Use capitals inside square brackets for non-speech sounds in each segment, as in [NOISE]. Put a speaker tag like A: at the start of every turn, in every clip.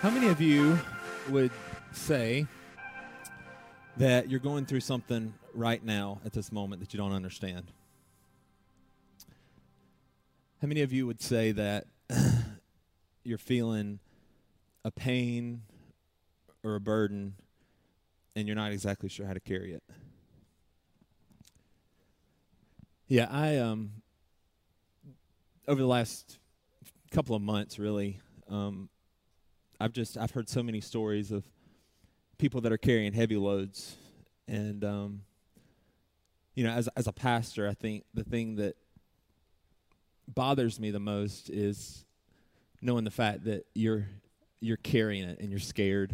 A: How many of you would say that you're going through something right now at this moment that you don't understand? How many of you would say that [CLEARS THROAT] you're feeling a pain or a burden and you're not exactly sure how to carry it? Yeah, I um over the last couple of months really um I've just I've heard so many stories of people that are carrying heavy loads, and um, you know, as as a pastor, I think the thing that bothers me the most is knowing the fact that you're you're carrying it and you're scared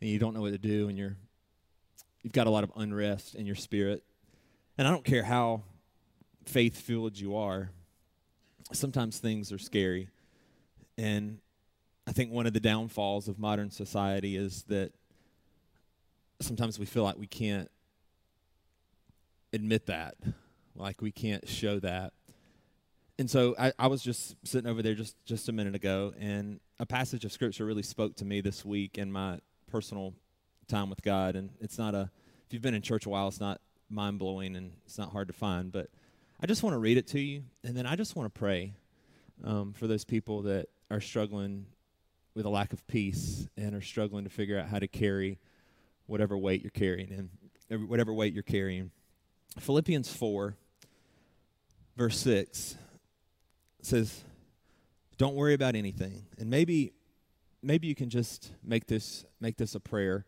A: and you don't know what to do and you're you've got a lot of unrest in your spirit. And I don't care how faith filled you are, sometimes things are scary. And I think one of the downfalls of modern society is that sometimes we feel like we can't admit that, like we can't show that. And so I, I, was just sitting over there just, just a minute ago, and a passage of scripture really spoke to me this week in my personal time with God. And it's not a, if you've been in church a while, it's not mind blowing and it's not hard to find, but I just want to read it to you, and then I just want to pray um, for those people that are struggling with a lack of peace and are struggling to figure out how to carry whatever weight you're carrying and whatever weight you're carrying. Philippians 4 verse 6 says don't worry about anything. And maybe maybe you can just make this make this a prayer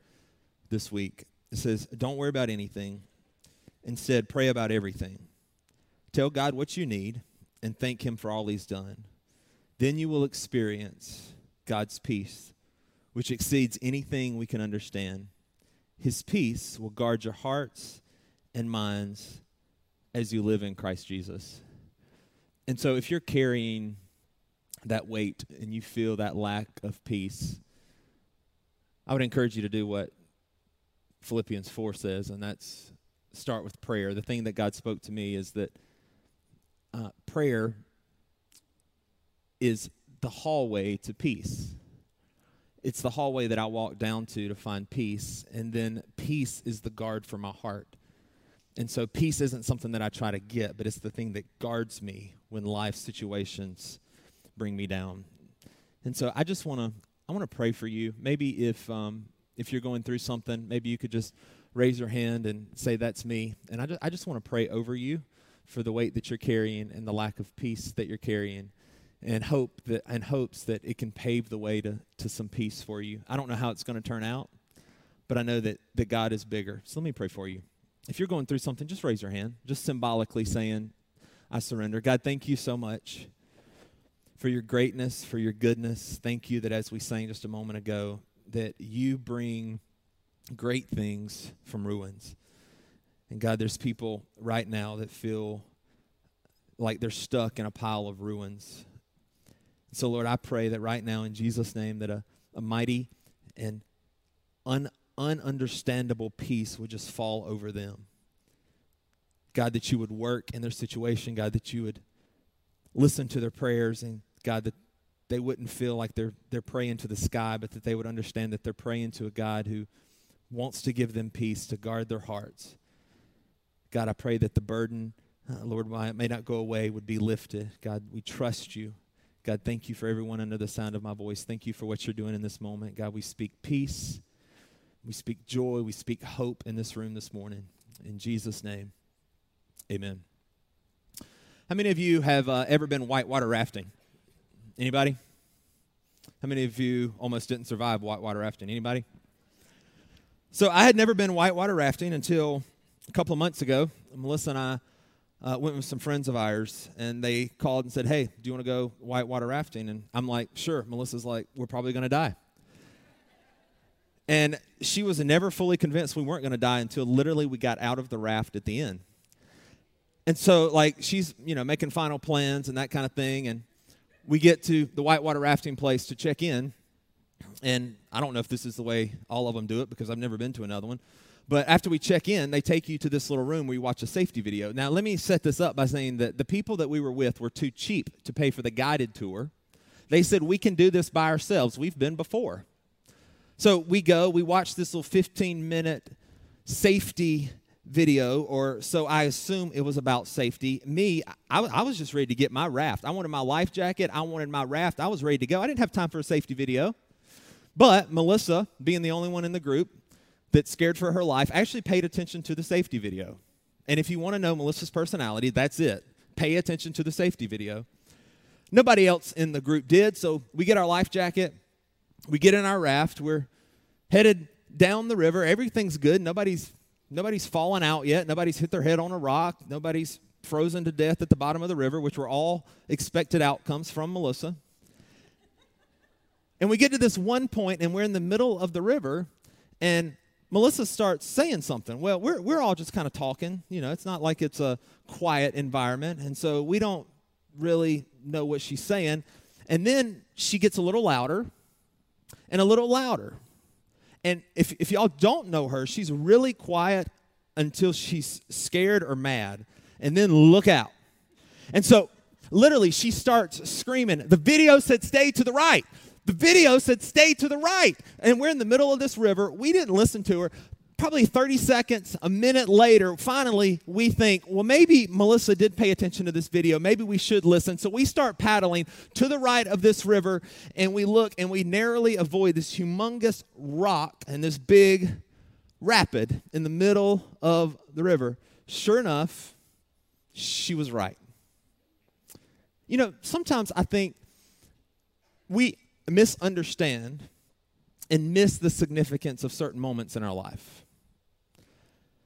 A: this week. It says don't worry about anything. Instead, pray about everything. Tell God what you need and thank him for all he's done. Then you will experience God's peace, which exceeds anything we can understand. His peace will guard your hearts and minds as you live in Christ Jesus. And so, if you're carrying that weight and you feel that lack of peace, I would encourage you to do what Philippians 4 says, and that's start with prayer. The thing that God spoke to me is that uh, prayer is the hallway to peace. It's the hallway that I walk down to to find peace. And then peace is the guard for my heart. And so peace isn't something that I try to get, but it's the thing that guards me when life situations bring me down. And so I just want to I want to pray for you. Maybe if um, if you're going through something, maybe you could just raise your hand and say that's me. And I just, I just want to pray over you for the weight that you're carrying and the lack of peace that you're carrying and hope that and hopes that it can pave the way to, to some peace for you. I don't know how it's going to turn out, but I know that, that God is bigger. So let me pray for you. If you're going through something, just raise your hand, just symbolically saying, I surrender. God, thank you so much for your greatness, for your goodness. Thank you that as we sang just a moment ago, that you bring great things from ruins. And God, there's people right now that feel like they're stuck in a pile of ruins so, Lord, I pray that right now in Jesus' name that a, a mighty and un, ununderstandable peace would just fall over them. God, that you would work in their situation. God, that you would listen to their prayers. And God, that they wouldn't feel like they're, they're praying to the sky, but that they would understand that they're praying to a God who wants to give them peace, to guard their hearts. God, I pray that the burden, uh, Lord, why it may not go away, would be lifted. God, we trust you. God, thank you for everyone under the sound of my voice. Thank you for what you're doing in this moment. God, we speak peace, we speak joy, we speak hope in this room this morning. In Jesus' name, amen. How many of you have uh, ever been whitewater rafting? Anybody? How many of you almost didn't survive whitewater rafting? Anybody? So I had never been whitewater rafting until a couple of months ago. Melissa and I uh, went with some friends of ours, and they called and said, "Hey, do you want to go whitewater rafting?" And I'm like, "Sure." Melissa's like, "We're probably going to die." And she was never fully convinced we weren't going to die until literally we got out of the raft at the end. And so, like, she's, you know, making final plans and that kind of thing. And we get to the whitewater rafting place to check in. And I don't know if this is the way all of them do it because I've never been to another one. But after we check in, they take you to this little room where you watch a safety video. Now, let me set this up by saying that the people that we were with were too cheap to pay for the guided tour. They said, We can do this by ourselves. We've been before. So we go, we watch this little 15 minute safety video, or so I assume it was about safety. Me, I, I, was just ready to get my raft. I wanted my life jacket, I wanted my raft, I was ready to go. I didn't have time for a safety video. But Melissa, being the only one in the group, that scared for her life actually paid attention to the safety video. And if you want to know Melissa's personality, that's it. Pay attention to the safety video. Nobody else in the group did, so we get our life jacket, we get in our raft, we're headed down the river. Everything's good. Nobody's nobody's fallen out yet. Nobody's hit their head on a rock. Nobody's frozen to death at the bottom of the river, which were all expected outcomes from Melissa. And we get to this one point, and we're in the middle of the river, and Melissa starts saying something. Well, we're, we're all just kind of talking. You know, it's not like it's a quiet environment. And so we don't really know what she's saying. And then she gets a little louder and a little louder. And if, if y'all don't know her, she's really quiet until she's scared or mad. And then look out. And so literally she starts screaming. The video said, Stay to the right. The video said, stay to the right. And we're in the middle of this river. We didn't listen to her. Probably 30 seconds, a minute later, finally, we think, well, maybe Melissa did pay attention to this video. Maybe we should listen. So we start paddling to the right of this river and we look and we narrowly avoid this humongous rock and this big rapid in the middle of the river. Sure enough, she was right. You know, sometimes I think we misunderstand and miss the significance of certain moments in our life.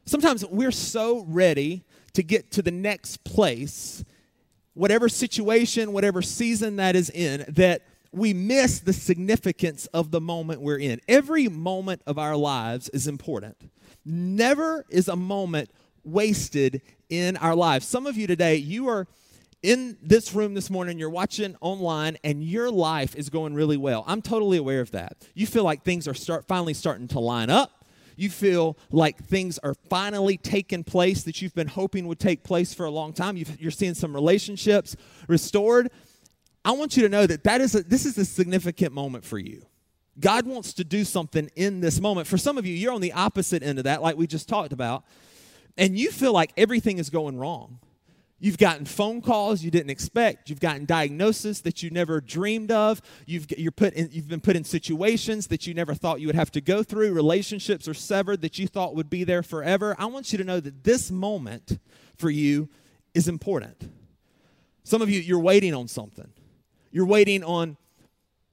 A: Sometimes we're so ready to get to the next place, whatever situation, whatever season that is in, that we miss the significance of the moment we're in. Every moment of our lives is important. Never is a moment wasted in our lives. Some of you today, you are in this room this morning, you're watching online, and your life is going really well. I'm totally aware of that. You feel like things are start, finally starting to line up. You feel like things are finally taking place that you've been hoping would take place for a long time. you are seeing some relationships restored. I want you to know that, that is a, this is a significant moment for you. God wants to do something in this moment. For some of you, you're on the opposite end of that, like we just talked about, and you feel like everything is going wrong You've gotten phone calls you didn't expect. You've gotten diagnosis that you never dreamed of. You've, you're put in, you've been put in situations that you never thought you would have to go through. Relationships are severed that you thought would be there forever. I want you to know that this moment for you is important. Some of you, you're waiting on something. You're waiting on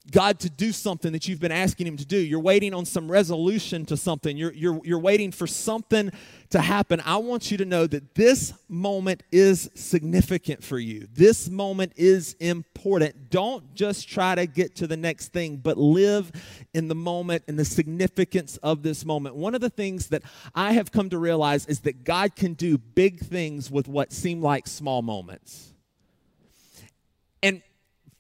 A: God to do something that you've been asking Him to do. You're waiting on some resolution to something. You're, you're, you're waiting for something to happen. I want you to know that this moment is significant for you. This moment is important. Don't just try to get to the next thing, but live in the moment and the significance of this moment. One of the things that I have come to realize is that God can do big things with what seem like small moments. And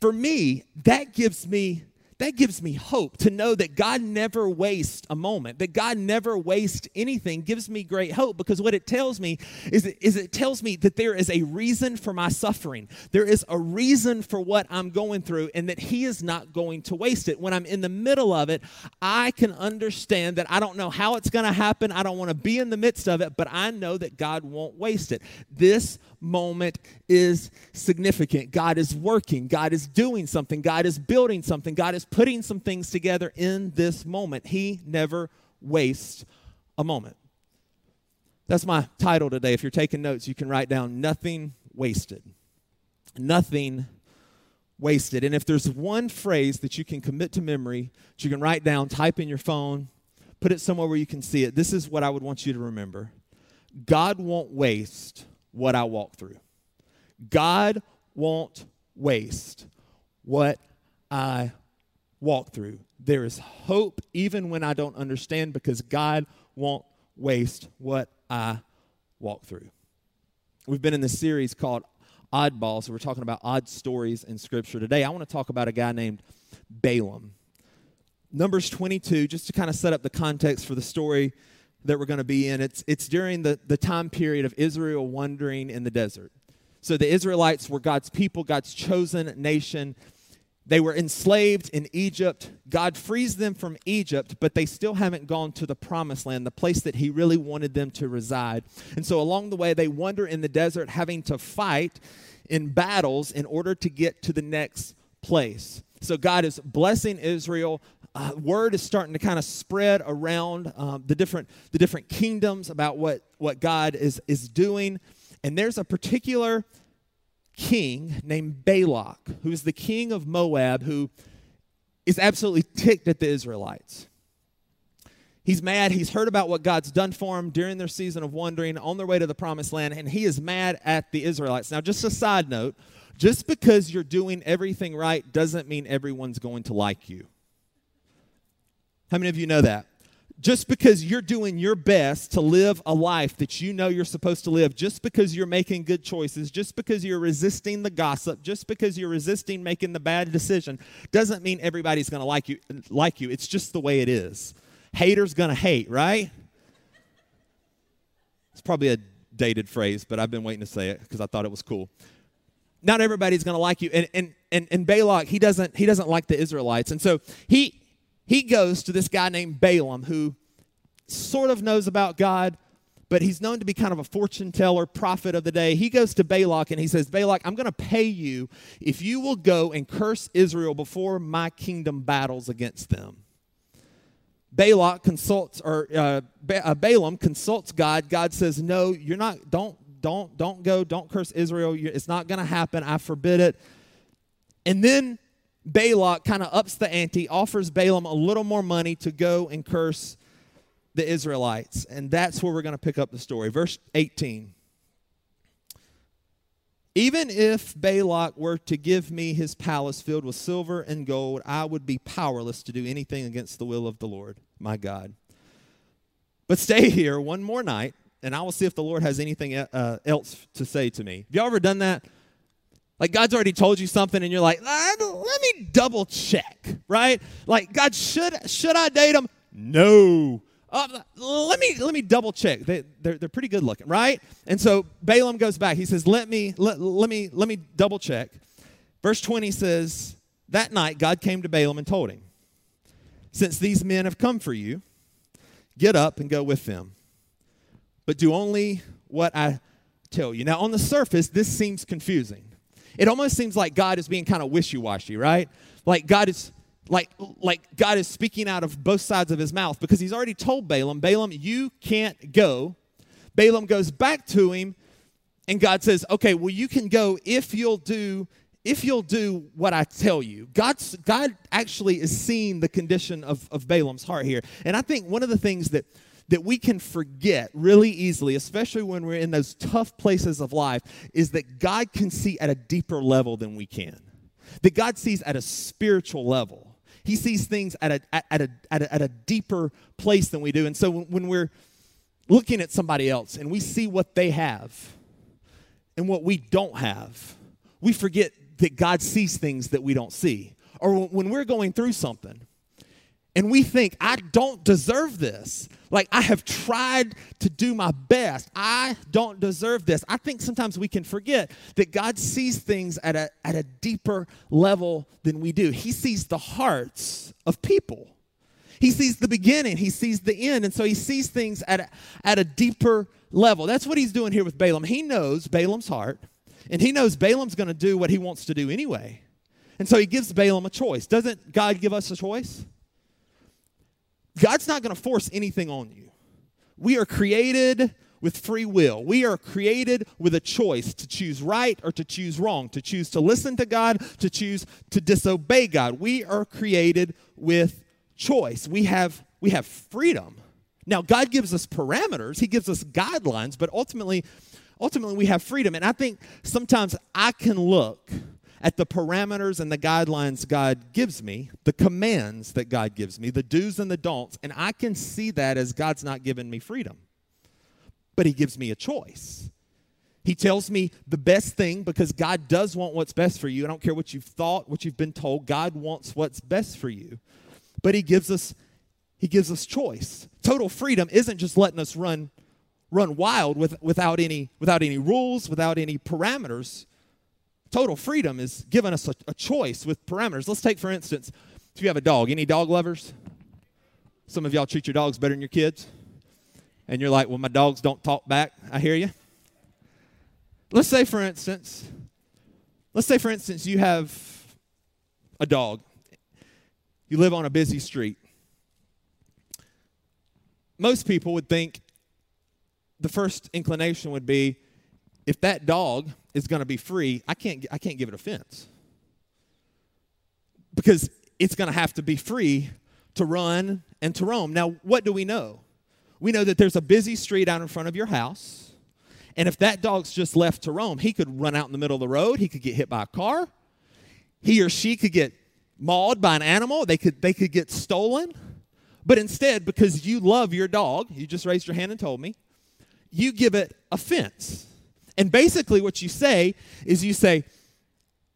A: for me, that gives me that gives me hope to know that God never wastes a moment, that God never wastes anything gives me great hope because what it tells me is, is it tells me that there is a reason for my suffering. There is a reason for what I'm going through and that He is not going to waste it. When I'm in the middle of it, I can understand that I don't know how it's going to happen. I don't want to be in the midst of it, but I know that God won't waste it. This moment is significant. God is working, God is doing something, God is building something, God is putting some things together in this moment. He never wastes a moment. That's my title today. If you're taking notes, you can write down Nothing Wasted. Nothing wasted. And if there's one phrase that you can commit to memory, that you can write down, type in your phone, put it somewhere where you can see it, this is what I would want you to remember God won't waste what I walk through. God won't waste what I walk through. There is hope even when I don't understand because God won't waste what I walk through. We've been in this series called Oddball, so we're talking about odd stories in Scripture. Today, I want to talk about a guy named Balaam. Numbers 22, just to kind of set up the context for the story that we're going to be in. It's, it's during the, the time period of Israel wandering in the desert. So the Israelites were God's people, God's chosen nation. They were enslaved in Egypt. God frees them from Egypt, but they still haven't gone to the promised land, the place that He really wanted them to reside. And so along the way, they wander in the desert, having to fight in battles in order to get to the next place. So God is blessing Israel, uh, word is starting to kind of spread around um, the different the different kingdoms about what what God is is doing, and there's a particular king named Balak who is the king of Moab who is absolutely ticked at the Israelites. He's mad. He's heard about what God's done for him during their season of wandering on their way to the promised land, and he is mad at the Israelites. Now, just a side note just because you're doing everything right doesn't mean everyone's going to like you. How many of you know that? Just because you're doing your best to live a life that you know you're supposed to live, just because you're making good choices, just because you're resisting the gossip, just because you're resisting making the bad decision, doesn't mean everybody's going to like you like you. It's just the way it is. Haters going to hate, right? It's probably a dated phrase, but I've been waiting to say it because I thought it was cool. Not everybody's going to like you. And, and, and, and Balak, he doesn't, he doesn't like the Israelites. And so he, he goes to this guy named Balaam, who sort of knows about God, but he's known to be kind of a fortune teller, prophet of the day. He goes to Balak and he says, Balak, I'm going to pay you if you will go and curse Israel before my kingdom battles against them. Balak consults, or uh, uh Balaam consults God. God says, No, you're not, don't, don't, don't go, don't curse Israel. it's not going to happen. I forbid it. And then Balak kind of ups the ante, offers Balaam a little more money to go and curse the Israelites. And that's where we're going to pick up the story. Verse 18. Even if Balak were to give me his palace filled with silver and gold, I would be powerless to do anything against the will of the Lord, my God. But stay here one more night, and I will see if the Lord has anything uh, else to say to me. Have y'all ever done that? Like God's already told you something and you're like, ah, let me double check, right? Like God, should should I date him? No. Uh, let me let me double check. They, they're, they're pretty good looking, right? And so Balaam goes back. He says, let me let, let me let me double check. Verse 20 says, that night God came to Balaam and told him, since these men have come for you, get up and go with them, but do only what I tell you. Now on the surface, this seems confusing it almost seems like God is being kind of wishy-washy, right? Like God is like like God is speaking out of both sides of his mouth because he's already told Balaam, Balaam, you can't go. Balaam goes back to him and God says, "Okay, well you can go if you'll do if you'll do what I tell you. God's, God actually is seeing the condition of, of Balaam's heart here. And I think one of the things that that we can forget really easily, especially when we're in those tough places of life, is that God can see at a deeper level than we can. That God sees at a spiritual level. He sees things at a, at, a, at a, at a deeper place than we do. And so when we're looking at somebody else and we see what they have and what we don't have, we forget that God sees things that we don't see. Or when we're going through something and we think, I don't deserve this. Like, I have tried to do my best. I don't deserve this. I think sometimes we can forget that God sees things at a, at a deeper level than we do. He sees the hearts of people, He sees the beginning, He sees the end. And so He sees things at a, at a deeper level. That's what He's doing here with Balaam. He knows Balaam's heart, and He knows Balaam's going to do what He wants to do anyway. And so He gives Balaam a choice. Doesn't God give us a choice? God's not going to force anything on you. We are created with free will. We are created with a choice to choose right or to choose wrong, to choose to listen to God, to choose to disobey God. We are created with choice. We have we have freedom. Now God gives us parameters, he gives us guidelines, but ultimately ultimately we have freedom. And I think sometimes I can look at the parameters and the guidelines God gives me, the commands that God gives me, the do's and the don'ts, and I can see that as God's not given me freedom. But He gives me a choice. He tells me the best thing because God does want what's best for you. I don't care what you've thought, what you've been told, God wants what's best for you. But He gives us he gives us choice. Total freedom isn't just letting us run run wild with, without any without any rules, without any parameters total freedom is giving us a, a choice with parameters. Let's take, for instance, if you have a dog, any dog lovers? Some of y'all treat your dogs better than your kids. And you're like, well, my dogs don't talk back. I hear you. Let's say, for instance, let's say, for instance, you have a dog. You live on a busy street. Most people would think the first inclination would be if that dog is going to be free, I can't, I can't give it offense. Because it's going to have to be free to run and to roam. Now, what do we know? We know that there's a busy street out in front of your house. And if that dog's just left to roam, he could run out in the middle of the road, he could get hit by a car, he or she could get mauled by an animal, they could, they could get stolen. But instead, because you love your dog, you just raised your hand and told me, you give it offense. And basically, what you say is you say,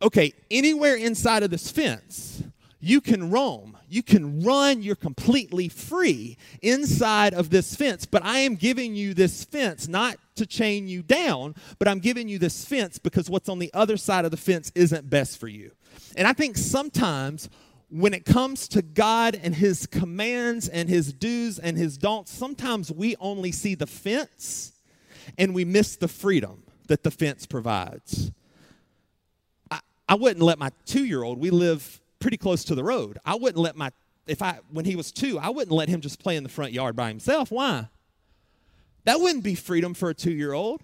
A: okay, anywhere inside of this fence, you can roam, you can run, you're completely free inside of this fence. But I am giving you this fence not to chain you down, but I'm giving you this fence because what's on the other side of the fence isn't best for you. And I think sometimes when it comes to God and His commands and His do's and His don'ts, sometimes we only see the fence and we miss the freedom that the fence provides. I, I wouldn't let my two year old, we live pretty close to the road. I wouldn't let my, if I, when he was two, I wouldn't let him just play in the front yard by himself. Why? That wouldn't be freedom for a two year old.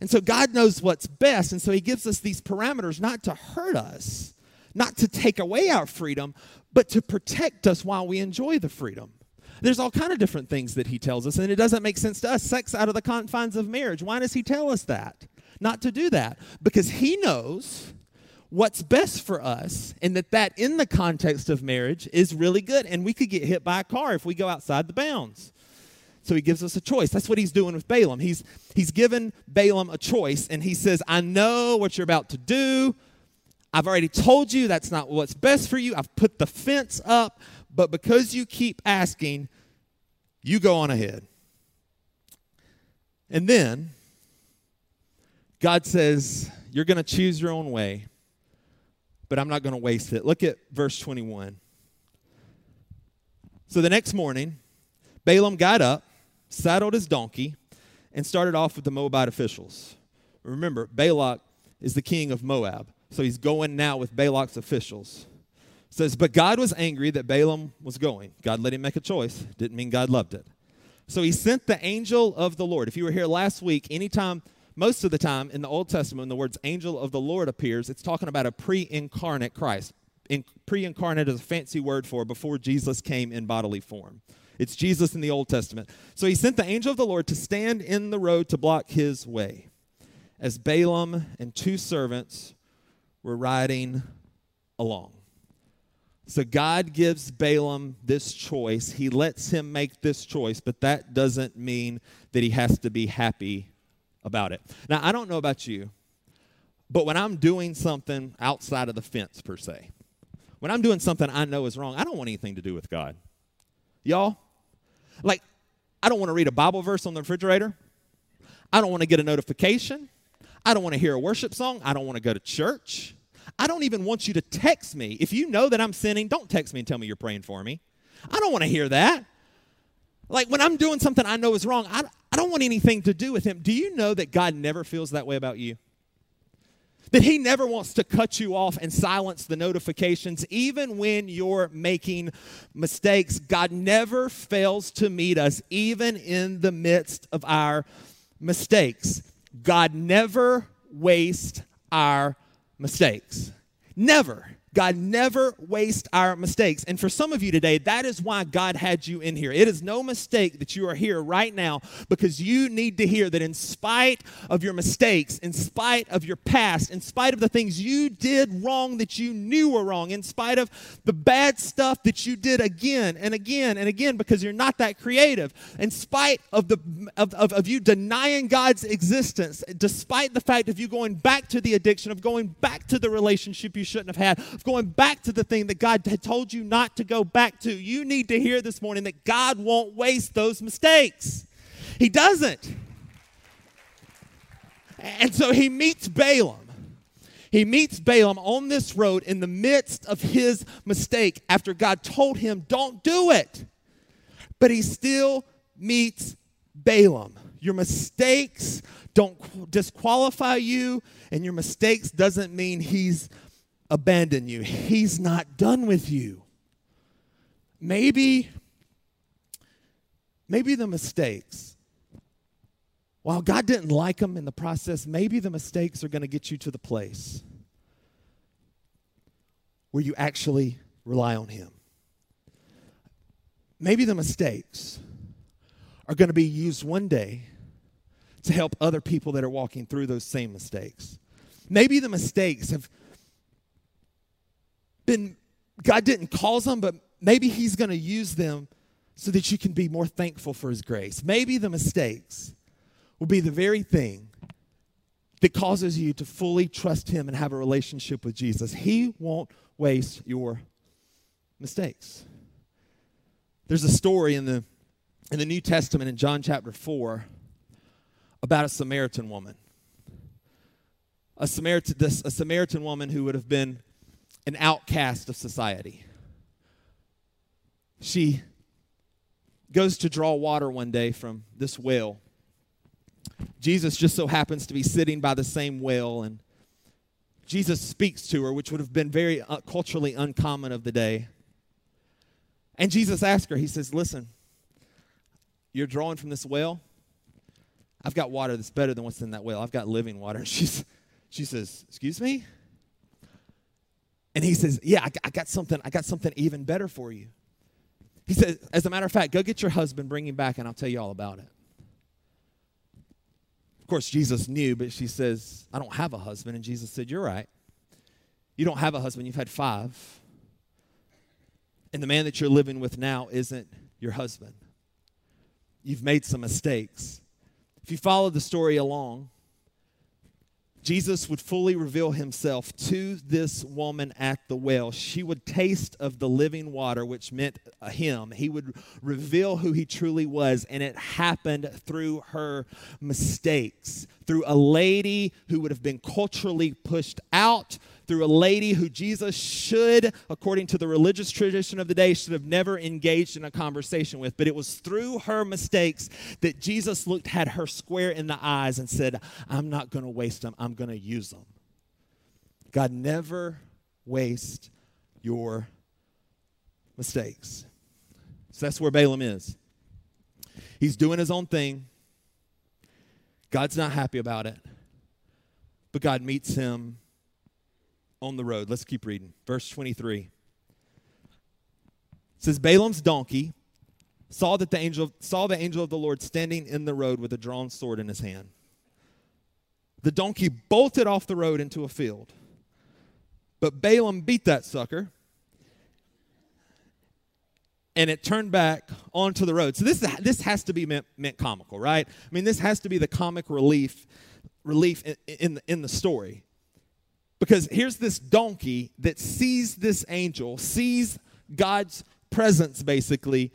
A: And so God knows what's best. And so he gives us these parameters not to hurt us, not to take away our freedom, but to protect us while we enjoy the freedom there's all kind of different things that he tells us and it doesn't make sense to us sex out of the confines of marriage why does he tell us that not to do that because He knows what's best for us and that that in the context of marriage is really good and we could get hit by a car if we go outside the bounds so he gives us a choice that's what he's doing with balaam he's he's given balaam a choice and he says i know what you're about to do i've already told you that's not what's best for you i've put the fence up but because you keep asking you go on ahead and then God says, You're going to choose your own way, but I'm not going to waste it. Look at verse 21. So the next morning, Balaam got up, saddled his donkey, and started off with the Moabite officials. Remember, Balak is the king of Moab, so he's going now with Balak's officials. It says, but God was angry that Balaam was going. God let him make a choice. Didn't mean God loved it. So he sent the angel of the Lord. If you were here last week, anytime most of the time in the Old Testament, when the words angel of the Lord appears, it's talking about a pre incarnate Christ. In, pre incarnate is a fancy word for before Jesus came in bodily form. It's Jesus in the Old Testament. So he sent the angel of the Lord to stand in the road to block his way as Balaam and two servants were riding along. So God gives Balaam this choice. He lets him make this choice, but that doesn't mean that he has to be happy about it. Now, I don't know about you, but when I'm doing something outside of the fence, per se, when I'm doing something I know is wrong, I don't want anything to do with God. Y'all, like, I don't want to read a Bible verse on the refrigerator. I don't want to get a notification. I don't want to hear a worship song. I don't want to go to church. I don't even want you to text me. If you know that I'm sinning, don't text me and tell me you're praying for me. I don't want to hear that. Like when I'm doing something I know is wrong, I, I don't want anything to do with him. Do you know that God never feels that way about you? That he never wants to cut you off and silence the notifications, even when you're making mistakes. God never fails to meet us, even in the midst of our mistakes. God never wastes our mistakes. Never. God never wastes our mistakes. And for some of you today, that is why God had you in here. It is no mistake that you are here right now because you need to hear that in spite of your mistakes, in spite of your past, in spite of the things you did wrong that you knew were wrong, in spite of the bad stuff that you did again and again and again because you're not that creative, in spite of, the, of, of, of you denying God's existence, despite the fact of you going back to the addiction, of going back to the relationship you shouldn't have had, it's going back to the thing that God had told you not to go back to. You need to hear this morning that God won't waste those mistakes. He doesn't. And so he meets Balaam. He meets Balaam on this road in the midst of his mistake after God told him, don't do it. But he still meets Balaam. Your mistakes don't disqualify you, and your mistakes doesn't mean he's abandon you. He's not done with you. Maybe, maybe the mistakes, while God didn't like them in the process, maybe the mistakes are going to get you to the place where you actually rely on Him. Maybe the mistakes are going to be used one day to help other people that are walking through those same mistakes. Maybe the mistakes have been, God didn't cause them, but maybe He's going to use them so that you can be more thankful for His grace. Maybe the mistakes will be the very thing that causes you to fully trust Him and have a relationship with Jesus. He won't waste your mistakes. There's a story in the, in the New Testament in John chapter 4 about a Samaritan woman. A Samaritan, this, a Samaritan woman who would have been an outcast of society. She goes to draw water one day from this well. Jesus just so happens to be sitting by the same well, and Jesus speaks to her, which would have been very uh, culturally uncommon of the day. And Jesus asks her, He says, Listen, you're drawing from this well? I've got water that's better than what's in that well. I've got living water. [LAUGHS] She's, she says, Excuse me? And he says, Yeah, I, I got something, I got something even better for you. He says, As a matter of fact, go get your husband, bring him back, and I'll tell you all about it. Of course, Jesus knew, but she says, I don't have a husband. And Jesus said, You're right. You don't have a husband, you've had five. And the man that you're living with now isn't your husband. You've made some mistakes. If you follow the story along, Jesus would fully reveal himself to this woman at the well. She would taste of the living water, which meant him. He would reveal who he truly was, and it happened through her mistakes, through a lady who would have been culturally pushed out, through a lady who Jesus should, according to the religious tradition of the day, should have never engaged in a conversation with. But it was through her mistakes that Jesus looked had her square in the eyes and said, I'm not going to waste them, I'm going to use them. God never waste your mistakes. So that's where Balaam is. He's doing his own thing. God's not happy about it. But God meets him on the road. Let's keep reading. Verse 23 it says Balaam's donkey saw that the angel saw the angel of the Lord standing in the road with a drawn sword in his hand. The donkey bolted off the road into a field. But Balaam beat that sucker and it turned back onto the road. So this this has to be meant, meant comical, right? I mean, this has to be the comic relief relief in, in, in the story. Because here's this donkey that sees this angel, sees God's presence basically.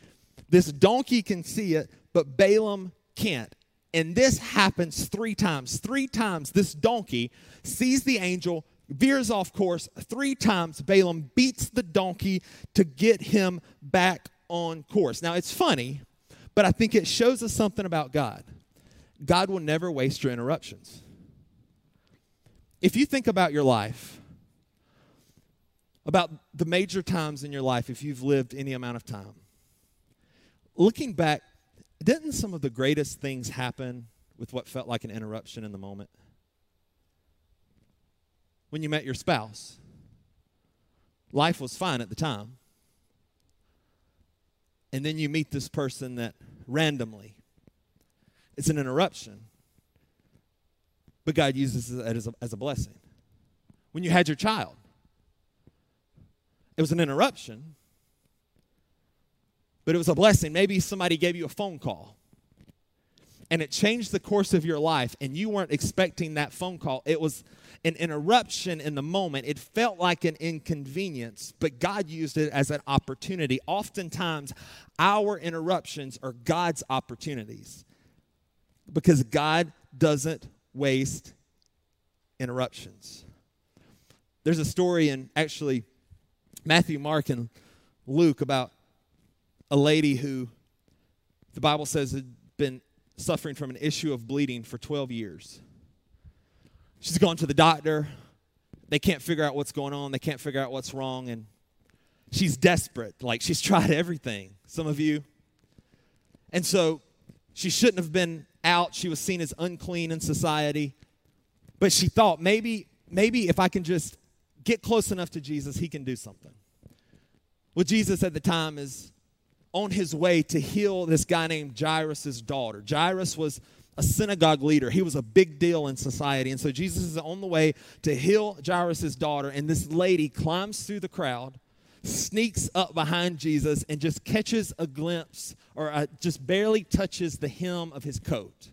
A: This donkey can see it, but Balaam can't. And this happens three times. Three times this donkey sees the angel, veers off course. Three times Balaam beats the donkey to get him back on course. Now it's funny, but I think it shows us something about God. God will never waste your interruptions if you think about your life, about the major times in your life, if you've lived any amount of time, looking back, didn't some of the greatest things happen with what felt like an interruption in the moment? When you met your spouse, life was fine at the time. And then you meet this person that randomly, it's an interruption. But God uses it as a, as a blessing. When you had your child, it was an interruption, but it was a blessing. Maybe somebody gave you a phone call and it changed the course of your life and you weren't expecting that phone call it was an interruption in the moment it felt like an inconvenience but god used it as an opportunity oftentimes our interruptions are god's opportunities because god doesn't waste interruptions. There's a story in actually Matthew, Mark, and Luke about a lady who the Bible says had been suffering from an issue of bleeding for 12 years. She's gone to the doctor. They can't figure out what's going on. They can't figure out what's wrong. And she's desperate. Like she's [LAUGHS] tried everything, some of you. And so she shouldn't have been out. She was seen as unclean in society. But she thought, maybe, maybe if I can just get close enough to Jesus, he can do something. Well, Jesus at the time is on his way to heal this guy named Jairus' daughter. Jairus was a synagogue leader. He was a big deal in society. And so Jesus is on the way to heal Jairus' daughter, and this lady climbs through the crowd sneaks up behind Jesus and just catches a glimpse or uh, just barely touches the hem of his coat.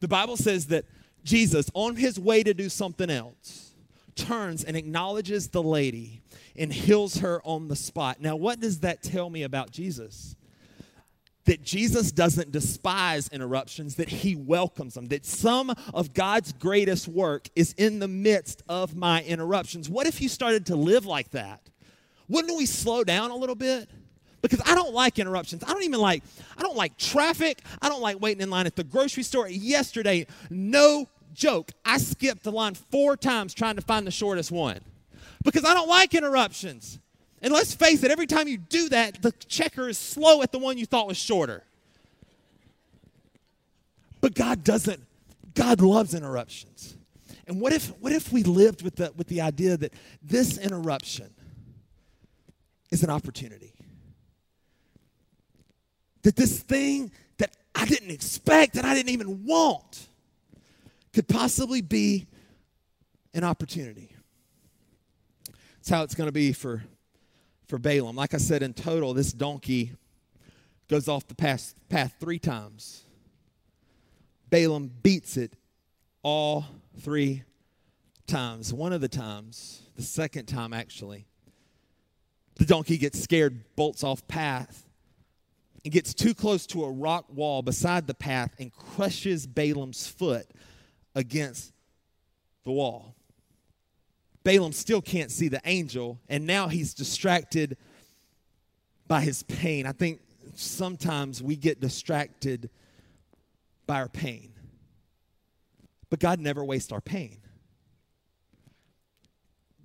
A: The Bible says that Jesus, on his way to do something else, turns and acknowledges the lady and heals her on the spot. Now, what does that tell me about Jesus? that Jesus doesn't despise interruptions, that he welcomes them, that some of God's greatest work is in the midst of my interruptions. What if you started to live like that? wouldn't we slow down a little bit? Because I don't like interruptions. I don't even like, I don't like traffic. I don't like waiting in line at the grocery store. Yesterday, no joke, I skipped the line four times trying to find the shortest one because I don't like interruptions. And let's face it, every time you do that, the checker is slow at the one you thought was shorter. But God doesn't. God loves interruptions. And what if, what if we lived with the, with the idea that this interruption is an opportunity. That this thing that I didn't expect, that I didn't even want, could possibly be an opportunity. That's how it's going to be for, for Balaam. Like I said, in total, this donkey goes off the path, path three times. Balaam beats it all three times. One of the times, the second time actually, the donkey gets scared, bolts off path, and gets too close to a rock wall beside the path and crushes Balaam's foot against the wall. Balaam still can't see the angel, and now he's distracted by his pain. I think sometimes we get distracted by our pain, but God never wastes our pain.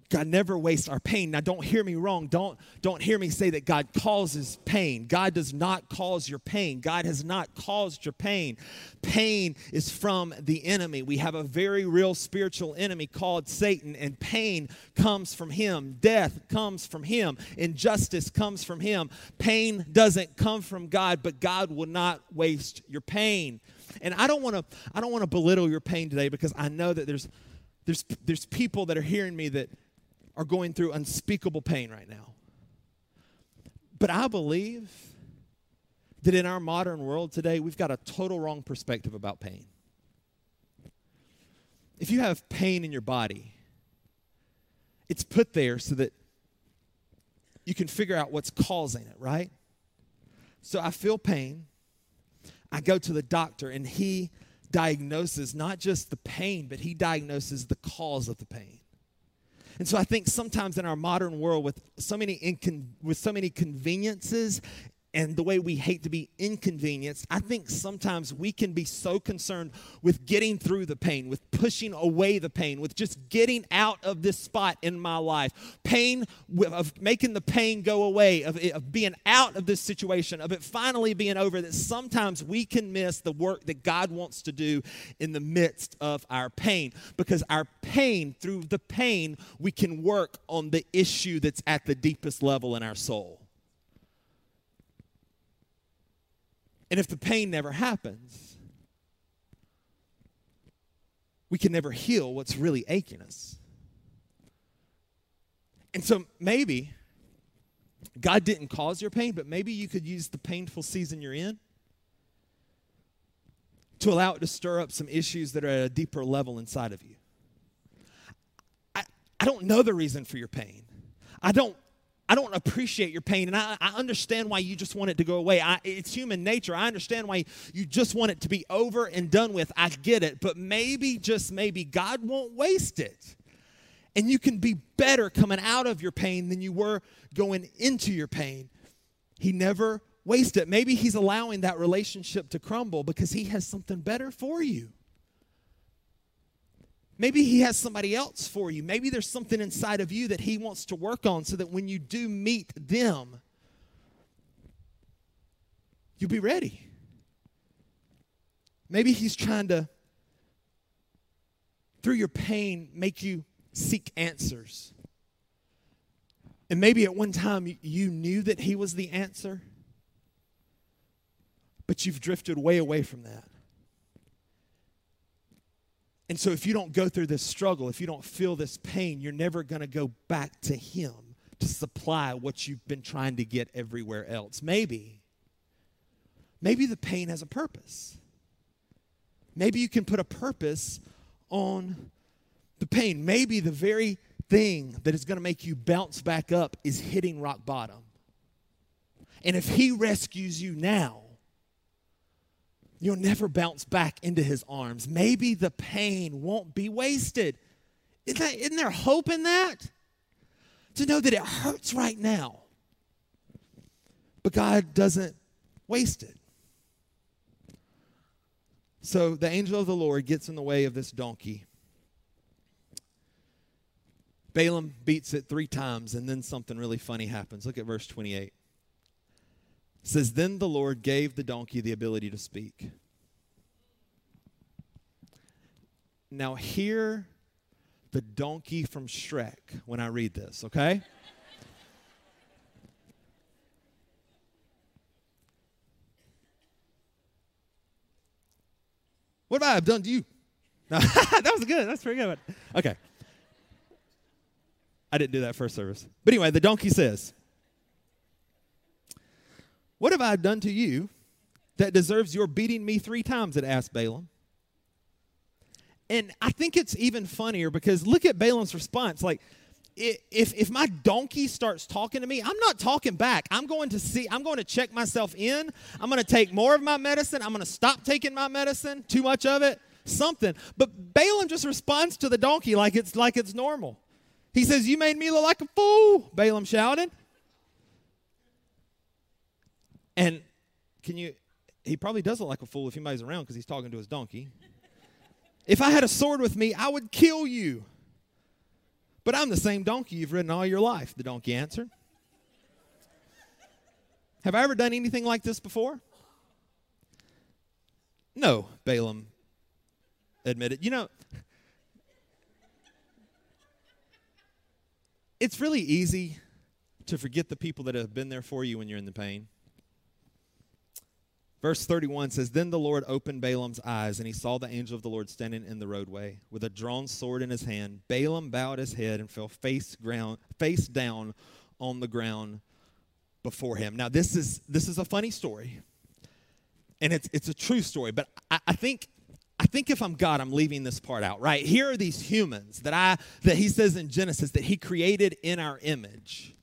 A: God never wastes our pain. Now, don't hear me wrong. Don't, don't hear me say that God causes pain. God does not cause your pain. God has not caused your pain. Pain is from the enemy. We have a very real spiritual enemy called Satan, and pain comes from him. Death comes from him. Injustice comes from him. Pain doesn't come from God, but God will not waste your pain. And I don't want to I don't want to belittle your pain today because I know that there's there's there's people that are hearing me that are going through unspeakable pain right now. But I believe that in our modern world today, we've got a total wrong perspective about pain. If you have pain in your body, it's put there so that you can figure out what's causing it, right? So I feel pain. I go to the doctor, and he diagnoses not just the pain, but he diagnoses the cause of the pain. And so I think sometimes in our modern world with so many incon- with so many conveniences and the way we hate to be inconvenienced, I think sometimes we can be so concerned with getting through the pain, with pushing away the pain, with just getting out of this spot in my life. Pain, of making the pain go away, of, it, of being out of this situation, of it finally being over, that sometimes we can miss the work that God wants to do in the midst of our pain. Because our pain, through the pain, we can work on the issue that's at the deepest level in our soul. And if the pain never happens, we can never heal what's really aching us. And so maybe God didn't cause your pain, but maybe you could use the painful season you're in to allow it to stir up some issues that are at a deeper level inside of you. I, I don't know the reason for your pain. I don't I don't appreciate your pain, and I, I, understand why you just want it to go away. I, it's human nature. I understand why you just want it to be over and done with. I get it, but maybe, just maybe, God won't waste it. And you can be better coming out of your pain than you were going into your pain. He never wastes it. Maybe He's allowing that relationship to crumble because He has something better for you. Maybe He has somebody else for you. Maybe there's something inside of you that He wants to work on so that when you do meet them, you'll be ready. Maybe He's trying to, through your pain, make you seek answers. And maybe at one time you knew that He was the answer, but you've drifted way away from that. And so, if you don't go through this struggle, if you don't feel this pain, you're never going to go back to Him to supply what you've been trying to get everywhere else. Maybe, maybe the pain has a purpose. Maybe you can put a purpose on the pain. Maybe the very thing that is going to make you bounce back up is hitting rock bottom. And if He rescues you now, you'll never bounce back into his arms. Maybe the pain won't be wasted. Isn't, that, isn't there hope in that? To know that it hurts right now, but God doesn't waste it. So the angel of the Lord gets in the way of this donkey. Balaam beats it three times, and then something really funny happens. Look at verse 28 says, Then the Lord gave the donkey the ability to speak. Now, hear the donkey from Shrek when I read this, okay? what have I done to you? No, [LAUGHS] that was good. That's pretty good. Okay. I didn't do that first service. But anyway, the donkey says, what have I done to you that deserves your beating me three times? It asked Balaam. And I think it's even funnier because look at Balaam's response. Like, if, if my donkey starts talking to me, I'm not talking back. I'm going to see, I'm going to check myself in. I'm going to take more of my medicine. I'm going to stop taking my medicine, too much of it, something. But Balaam just responds to the donkey like it's like it's normal. He says, You made me look like a fool, Balaam shouted. And can you, he probably does not like a fool if anybody's around because he's talking to his donkey. if I had a sword with me, I would kill you. But I'm the same donkey you've ridden all your life, the donkey answered. Have I ever done anything like this before? No, Balaam admitted. You know, it's really easy to forget the people that have been there for you when you're in the pain. Verse 31 says, Then the Lord opened Balaam's eyes, and he saw the angel of the Lord standing in the roadway with a drawn sword in his hand. Balaam bowed his head and fell face, ground, face down on the ground before him. Now, this is, this is a funny story, and it's, it's a true story, but I, I think I think if I'm God, I'm leaving this part out, right? Here are these humans that I that he says in Genesis that he created in our image.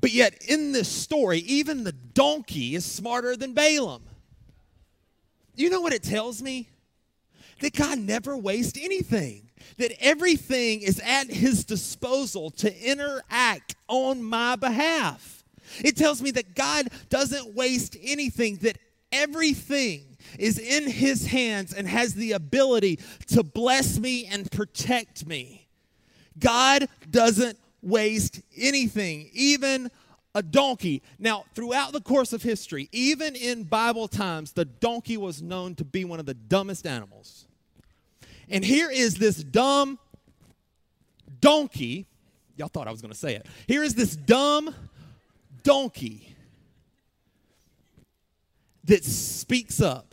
A: But yet, in this story, even the donkey is smarter than Balaam. You know what it tells me? That God never wastes anything, that everything is at his disposal to interact on my behalf. It tells me that God doesn't waste anything, that everything is in his hands and has the ability to bless me and protect me. God doesn't waste anything, even a donkey. Now, throughout the course of history, even in Bible times, the donkey was known to be one of the dumbest animals. And here is this dumb donkey. Y'all thought I was going to say it. Here is this dumb donkey that speaks up.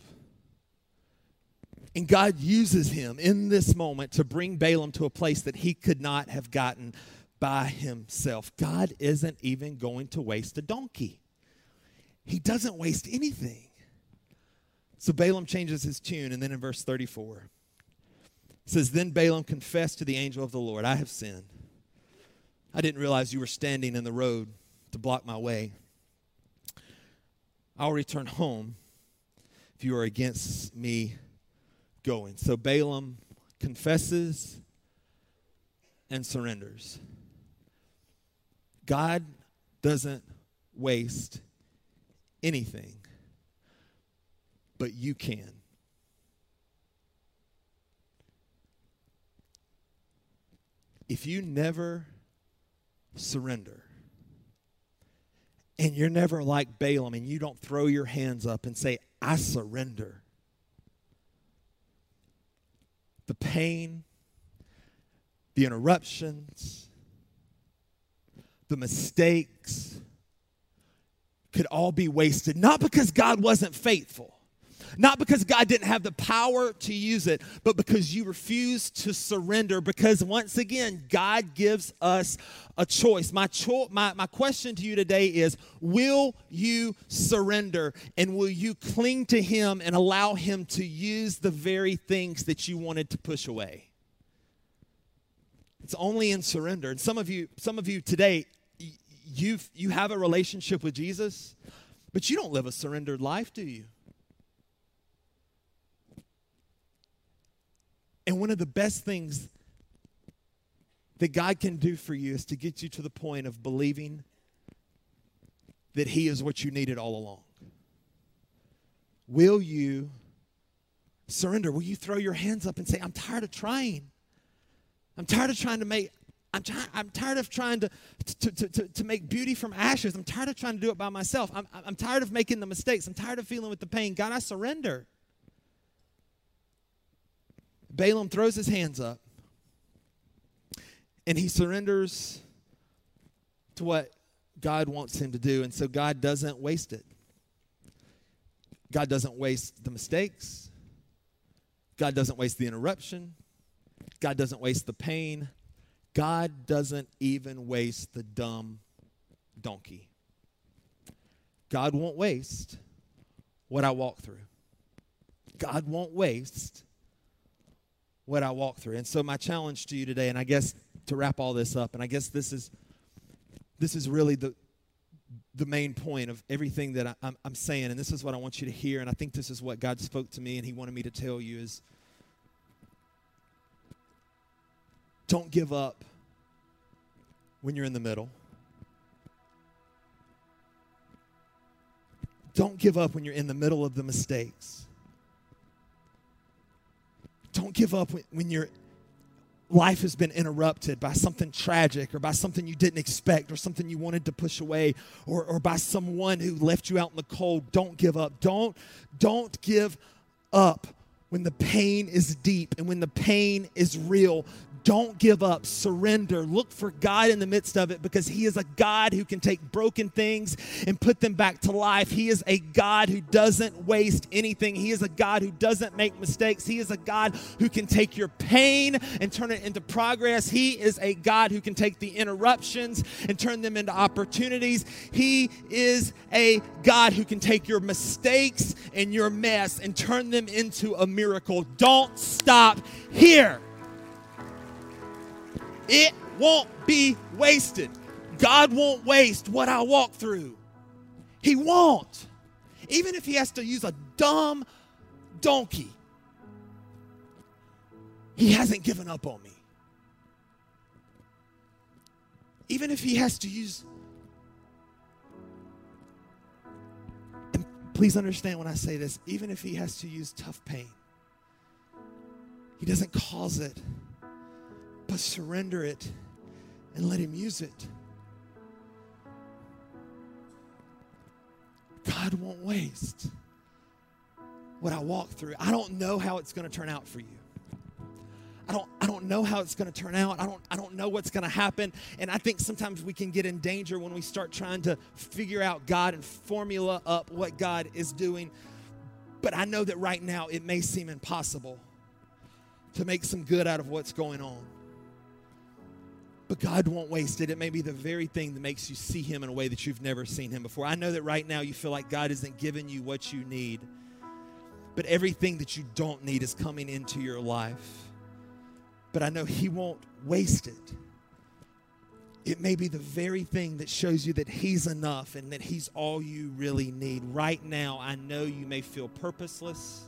A: And God uses him in this moment to bring Balaam to a place that he could not have gotten by himself. God isn't even going to waste a donkey, he doesn't waste anything. So Balaam changes his tune, and then in verse 34, says, Then Balaam confessed to the angel of the Lord, I have sinned. I didn't realize you were standing in the road to block my way. I'll return home if you are against me going. So Balaam confesses and surrenders. God doesn't waste anything, but you can. If you never surrender, and you're never like Balaam and you don't throw your hands up and say, I surrender. The pain, the interruptions, the mistakes could all be wasted. Not because God wasn't faithful, not because God didn't have the power to use it, but because you refuse to surrender. Because once again, God gives us a choice. My, cho- my, my question to you today is Will you surrender and will you cling to Him and allow Him to use the very things that you wanted to push away? It's only in surrender. And some of you, some of you today, you you have a relationship with Jesus, but you don't live a surrendered life, do you? And one of the best things that God can do for you is to get you to the point of believing that He is what you needed all along. Will you surrender? Will you throw your hands up and say, I'm tired of trying? I'm tired of trying to make, I'm, try- I'm tired of trying to, to, to, to, to make beauty from ashes. I'm tired of trying to do it by myself. I'm, I'm tired of making the mistakes. I'm tired of feeling with the pain. God, I surrender. Balaam throws his hands up and he surrenders to what God wants him to do. And so God doesn't waste it. God doesn't waste the mistakes. God doesn't waste the interruption. God doesn't waste the pain. God doesn't even waste the dumb donkey. God won't waste what I walk through. God won't waste what I walk through. And so my challenge to you today, and I guess to wrap all this up, and I guess this is this is really the the main point of everything that I, am saying, and this is what I want you to hear, and I think this is what God spoke to me and He wanted me to tell you is Don't give up when you're in the middle. Don't give up when you're in the middle of the mistakes. Don't give up when, your life has been interrupted by something tragic or by something you didn't expect or something you wanted to push away or, or by someone who left you out in the cold. Don't give up. Don't, don't give up when the pain is deep and when the pain is real. Don't give up. Surrender. Look for God in the midst of it because He is a God who can take broken things and put them back to life. He is a God who doesn't waste anything. He is a God who doesn't make mistakes. He is a God who can take your pain and turn it into progress. He is a God who can take the interruptions and turn them into opportunities. He is a God who can take your mistakes and your mess and turn them into a miracle. Don't stop here. It won't be wasted. God won't waste what I walk through. He won't. Even if He has to use a dumb donkey, He hasn't given up on me. Even if He has to use please understand when I say this, even if he has to use tough pain, he doesn't cause it but surrender it and let Him use it. God won't waste what I walk through. I don't know how it's going to turn out for you. I don't, I don't know how it's going to turn out. I don't, I don't know what's going to happen. And I think sometimes we can get in danger when we start trying to figure out God and formula up what God is doing. But I know that right now it may seem impossible to make some good out of what's going on. But God won't waste it. It may be the very thing that makes you see Him in a way that you've never seen Him before. I know that right now you feel like God isn't giving you what you need, but everything that you don't need is coming into your life. But I know He won't waste it. It may be the very thing that shows you that He's enough and that He's all you really need. Right now, I know you may feel purposeless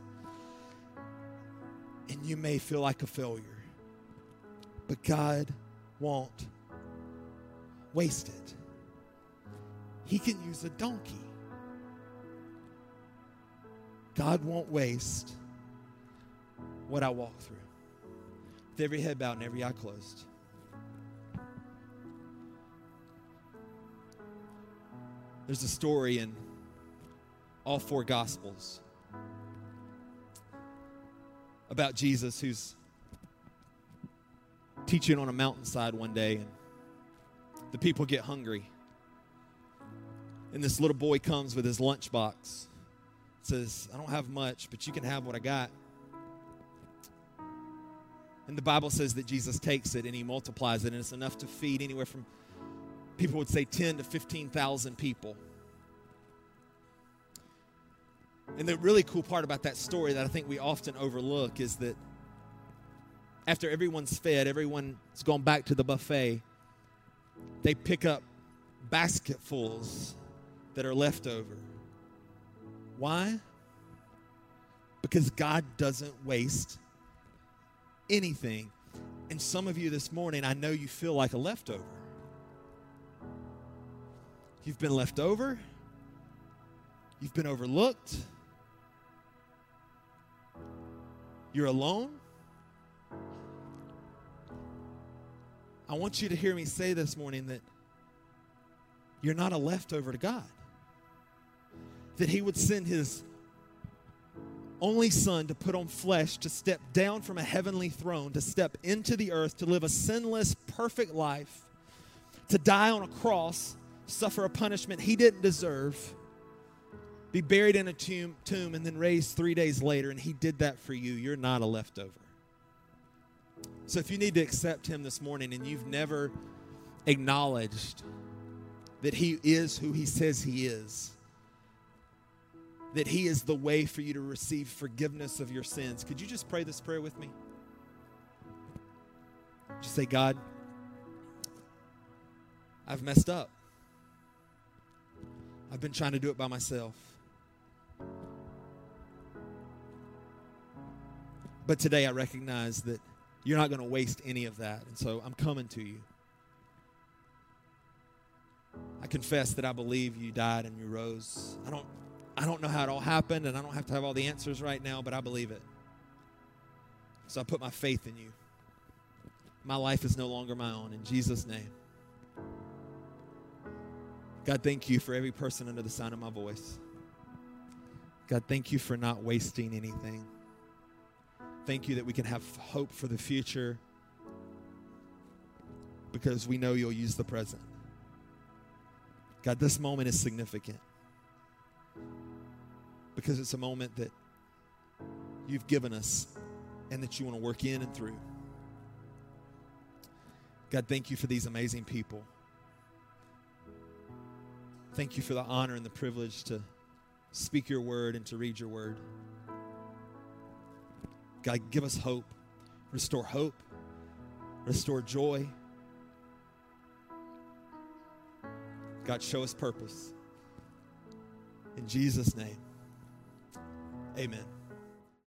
A: and you may feel like a failure, but God won't waste it. He can use a donkey. God won't waste what I walk through. With every head bowed and every eye closed. There's a story in all four Gospels about Jesus who's teaching on a mountainside one day, and the people get hungry. And this little boy comes with his lunchbox. Says, I don't have much, but you can have what I got. And the Bible says that Jesus takes it and he multiplies it, and it's enough to feed anywhere from, people would say, 10 to 15,000 people. And the really cool part about that story that I think we often overlook is that after everyone's fed, everyone's gone back to the buffet, they pick up basketfuls that are left over. Why? Because God doesn't waste anything. And some of you this morning, I know you feel like a leftover. You've been left over, you've been overlooked, you're alone, I want you to hear me say this morning that you're not a leftover to God. That He would send His only Son to put on flesh, to step down from a heavenly throne, to step into the earth, to live a sinless, perfect life, to die on a cross, suffer a punishment He didn't deserve, be buried in a tomb, tomb and then raised three days later. And He did that for you. You're not a leftover. So if you need to accept Him this morning and you've never acknowledged that He is who He says He is, that He is the way for you to receive forgiveness of your sins, could you just pray this prayer with me? Just say, God, I've messed up. I've been trying to do it by myself. But today I recognize that you're not going to waste any of that. And so I'm coming to you. I confess that I believe you died and you rose. I don't I don't know how it all happened and I don't have to have all the answers right now, but I believe it. So I put my faith in you. My life is no longer my own in Jesus name. God, thank you for every person under the sound of my voice. God, thank you for not wasting anything. Thank you that we can have hope for the future because we know you'll use the present. God, this moment is significant because it's a moment that you've given us and that you want to work in and through. God, thank you for these amazing people. Thank you for the honor and the privilege to speak your word and to read your word. God, give us hope. Restore hope. Restore joy. God, show us purpose. In Jesus' name, amen.